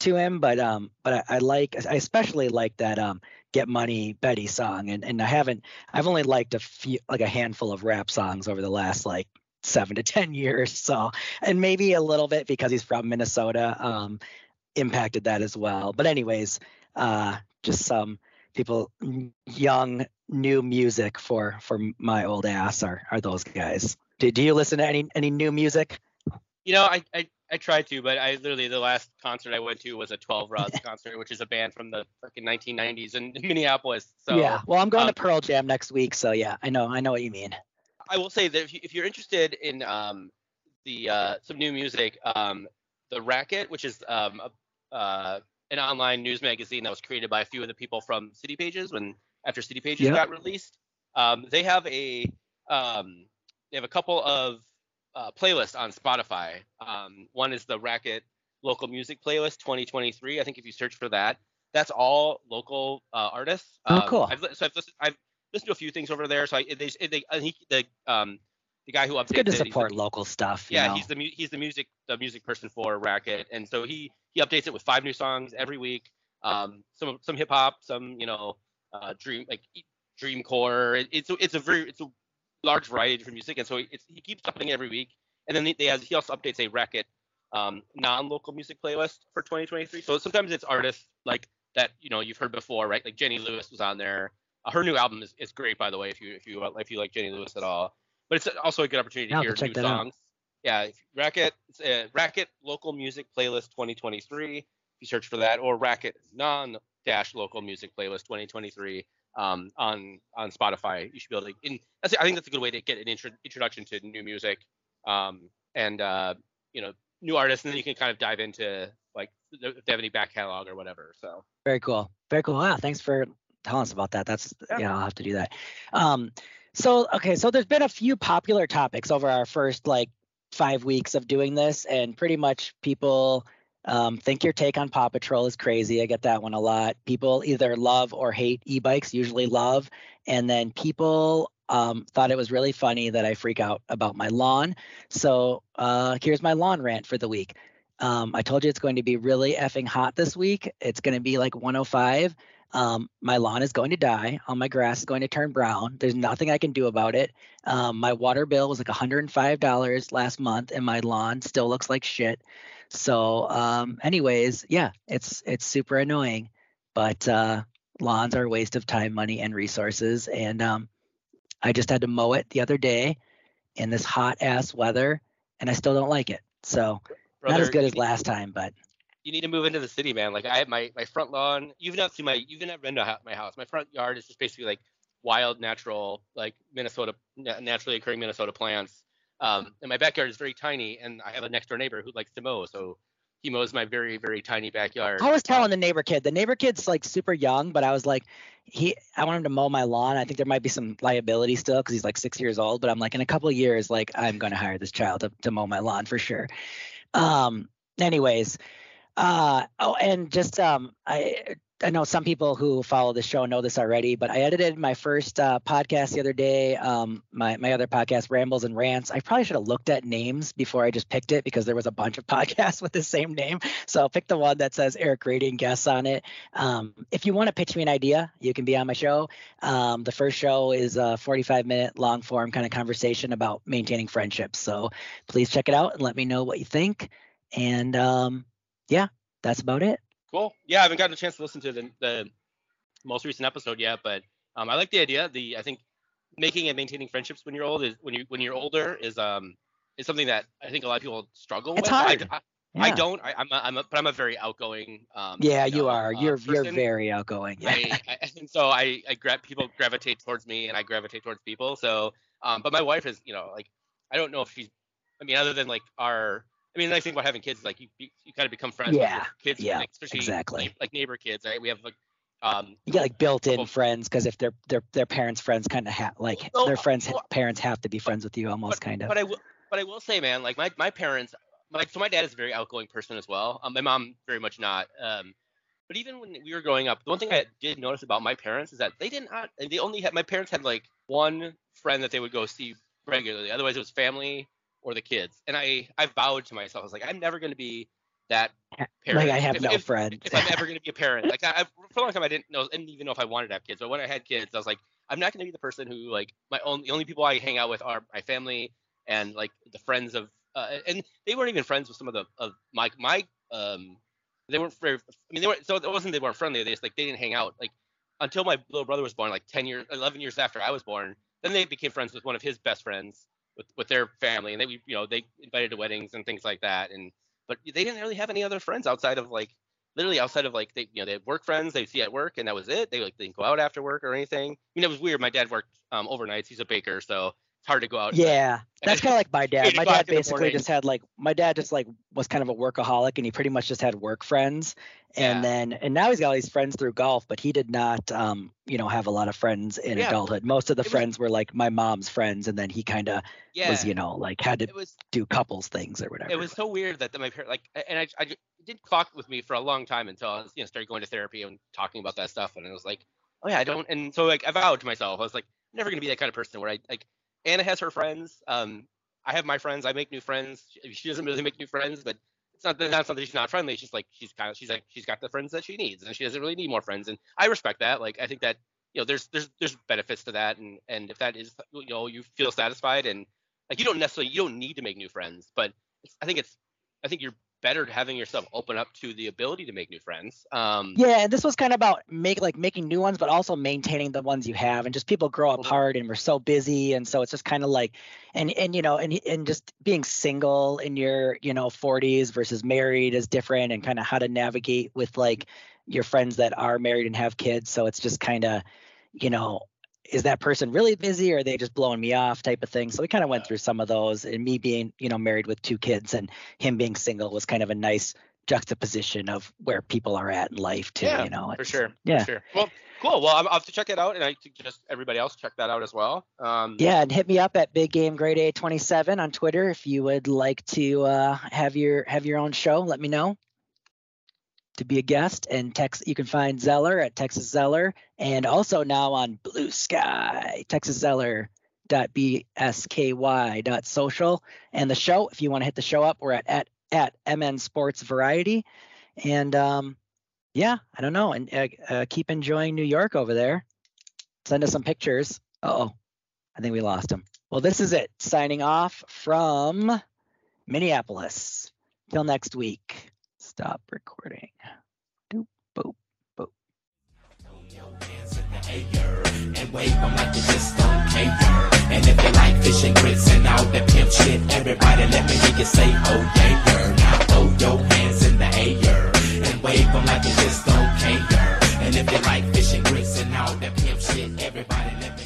Speaker 2: to him. But um but I, I like I especially like that um Get Money Betty song. And and I haven't I've only liked a few like a handful of rap songs over the last like 7 to 10 years. So and maybe a little bit because he's from Minnesota um impacted that as well. But anyways uh just some people young new music for for my old ass are are those guys. Do, do you listen to any any new music?
Speaker 3: You know i i I tried to, but I literally the last concert I went to was a 12 Rods concert, which is a band from the fucking 1990s in Minneapolis. So
Speaker 2: yeah well i'm going
Speaker 3: um,
Speaker 2: to pearl jam next week so yeah i know i know what you mean
Speaker 3: I will say that if, you, if you're interested in um, the uh, some new music, um, the Racket, which is um, a, uh, an online news magazine that was created by a few of the people from City Pages when after City Pages
Speaker 2: Yep.
Speaker 3: got released, um, they have a um, they have a couple of uh, playlists on Spotify. Um, one is the Racket local music playlist 2023. I think if you search for that, that's all local uh, artists.
Speaker 2: Oh,
Speaker 3: Um,
Speaker 2: cool.
Speaker 3: I've, so I've listened, I've listened to a few things over there. So I, they, they, I think the um, the guy who updates
Speaker 2: it's good to
Speaker 3: it, he's the-
Speaker 2: support local stuff you
Speaker 3: yeah,
Speaker 2: know?
Speaker 3: he's the mu- he's the music the music person for Racket, and so he he updates it with five new songs every week. Um, some some hip hop, some you know, uh, dream like dreamcore. It, it's a, it's a very it's a large variety of different music, and so it's, he keeps updating every week. And then they has, he also updates a Racket um, non-local music playlist for 2023. So sometimes it's artists like that you know you've heard before, right? Like Jenny Lewis was on there. Uh, her new album is, is great, by the way, if you if you if you like Jenny Lewis at all. But it's also a good opportunity to
Speaker 2: I'll
Speaker 3: hear
Speaker 2: check
Speaker 3: new
Speaker 2: that out.
Speaker 3: songs. yeah, Racket uh, Racket local music playlist 2023. If you search for that, or Racket non dash local music playlist 2023 um, on on Spotify, you should be able to. In, that's, I think that's a good way to get an intro, introduction to new music um, and uh, you know new artists, and then you can kind of dive into like if they have any back catalog or whatever. So
Speaker 2: very cool, very cool. Wow, thanks for telling us about that. That's yeah, yeah I'll have to do that. Um, so okay, so there's been a few popular topics over our first like five weeks of doing this, and pretty much people um, think your take on Paw Patrol is crazy. I get that one a lot. People either love or hate e-bikes, usually love, and then people um, thought it was really funny that I freak out about my lawn. So uh, here's my lawn rant for the week. Um, I told you it's going to be really effing hot this week. It's going to be like 105. Um, my lawn is going to die. All my grass is going to turn brown. There's nothing I can do about it. Um, my water bill was like $105 last month, and my lawn still looks like shit. So, um, anyways, yeah, it's it's super annoying, but uh, lawns are a waste of time, money, and resources. And um, I just had to mow it the other day in this hot ass weather, and I still don't like it. So, Brother, not as good as last time, but
Speaker 3: you need to move into the city, man. Like I have my my front lawn. You've not seen my you've never been to my house. My front yard is just basically like wild, natural, like Minnesota, naturally occurring Minnesota plants. Um, and my backyard is very tiny, and I have a next door neighbor who likes to mow, so he mows my very very tiny backyard.
Speaker 2: I was telling the neighbor kid. The neighbor kid's like super young, but I was like, he I want him to mow my lawn. I think there might be some liability still because he's like six years old. But I'm like, in a couple of years, like I'm going to hire this child to, to mow my lawn for sure. Um. Anyways, uh, oh, and just um, I I know some people who follow the show know this already, but I edited my first uh, podcast the other day. Um, my my other podcast, Rambles and Rants. I probably should have looked at names before I just picked it because there was a bunch of podcasts with the same name. So I'll pick the one that says Eric Rating guests on it. Um, if you want to pitch me an idea, you can be on my show. Um, the first show is a 45 minute long form kind of conversation about maintaining friendships. So please check it out and let me know what you think. And um, yeah, that's about it.
Speaker 3: Cool. Yeah, I haven't gotten a chance to listen to the, the most recent episode yet, but um, I like the idea. The I think making and maintaining friendships when you're old is when you when you're older is um is something that I think a lot of people struggle
Speaker 2: it's
Speaker 3: with.
Speaker 2: Hard.
Speaker 3: I, I, yeah. I don't. I, am a, I'm a, but I'm a very outgoing. Um,
Speaker 2: yeah, you, know, are. Uh, you're person. you're very outgoing. Yeah.
Speaker 3: I, I, and so I I grab people gravitate towards me, and I gravitate towards people. So, um, but my wife is, you know, like I don't know if she's. I mean, other than like our I mean, the nice thing about having kids is like you you, you kind of become friends
Speaker 2: yeah,
Speaker 3: with kids,
Speaker 2: yeah,
Speaker 3: like, especially
Speaker 2: exactly.
Speaker 3: like neighbor kids, right? We have like um
Speaker 2: you get like built-in friends because if their their their parents' friends kind of have like well, their friends well, parents have to be friends with you almost kind of.
Speaker 3: But I will but I will say, man, like my my parents, like so my dad is a very outgoing person as well. Um, my mom very much not. Um, but even when we were growing up, the one thing I did notice about my parents is that they didn't. They only had my parents had like one friend that they would go see regularly. Otherwise, it was family or the kids. And I I vowed to myself, I was like, I'm never going to be that parent.
Speaker 2: Like I have
Speaker 3: if,
Speaker 2: no
Speaker 3: if,
Speaker 2: friend.
Speaker 3: If I'm ever going to be a parent, like I, for a long time, I didn't know, I didn't even know if I wanted to have kids. But when I had kids, I was like, I'm not going to be the person who like my only the only people I hang out with are my family and like the friends of, uh, and they weren't even friends with some of the of my my um they weren't very. I mean, they weren't. So it wasn't they weren't friendly. They just like they didn't hang out like until my little brother was born, like 10 years, 11 years after I was born. Then they became friends with one of his best friends, with with their family, and they you know they invited to weddings and things like that. And but they didn't really have any other friends outside of like literally outside of like they you know they had work friends they see at work and that was it. They like didn't go out after work or anything. I mean it was weird. My dad worked um, overnights. He's a baker, so it's hard to go out.
Speaker 2: Yeah, that's kind of like my dad. My dad basically just had like my dad just like was kind of a workaholic, and he pretty much just had work friends. And yeah. then and now he's got all these friends through golf, but he did not, um, you know, have a lot of friends in yeah. adulthood. Most of the it friends was, were like my mom's friends, and then he kind of yeah. was, you know, like had to was, do couples things or whatever.
Speaker 3: It was so weird that my parents like, and I, I did talk with me for a long time until I was, you know, started going to therapy and talking about that stuff, and it was like, oh yeah, I don't. And so like I vowed to myself, I was like, I'm never gonna be that kind of person where I like Anna has her friends. Um, I have my friends. I make new friends. She doesn't really make new friends, but it's not that's not that she's not friendly. Just like she's kind of she's like she's got the friends that she needs, and she doesn't really need more friends. And I respect that. Like I think that you know there's there's there's benefits to that, and and if that is you know you feel satisfied and like you don't necessarily you don't need to make new friends, but I think it's I think you're better having yourself open up to the ability to make new friends. Um,
Speaker 2: yeah, and this was kind of about make like making new ones, but also maintaining the ones you have. And just people grow apart, and we're so busy, and so it's just kind of like, and and you know, and and just being single in your you know 40s versus married is different, and kind of how to navigate with like your friends that are married and have kids. So it's just kind of, you know, is that person really busy or are they just blowing me off type of thing? So we kind of went through some of those and me being you know married with two kids and him being single was kind of a nice juxtaposition of where people are at in life too
Speaker 3: yeah,
Speaker 2: you know
Speaker 3: for sure
Speaker 2: yeah.
Speaker 3: for sure. Well cool well i'll have to check it out and i suggest everybody else check that out as well um,
Speaker 2: yeah and hit me up at big game grade a 27 on twitter if you would like to uh, have your have your own show let me know to be a guest and text you can find zeller at texas zeller and also now on blue sky texas zeller dot bsky dot social. And the show if you want to hit the show up we're at at at mn sports variety. And um yeah i don't know and uh, uh, keep enjoying new york over there. Send us some pictures. Oh i think we lost him. Well this is it signing off from minneapolis. Till next week stop recording. Doop, boop, boop.
Speaker 1: And wave them like you just don't care. And if they like fishing grits and all that pimp shit, everybody let me hear you say, oh yeah, girl. Now throw your hands in the air and wave them like you just don't care. And if they like fishing grits and all that pimp shit, everybody let me.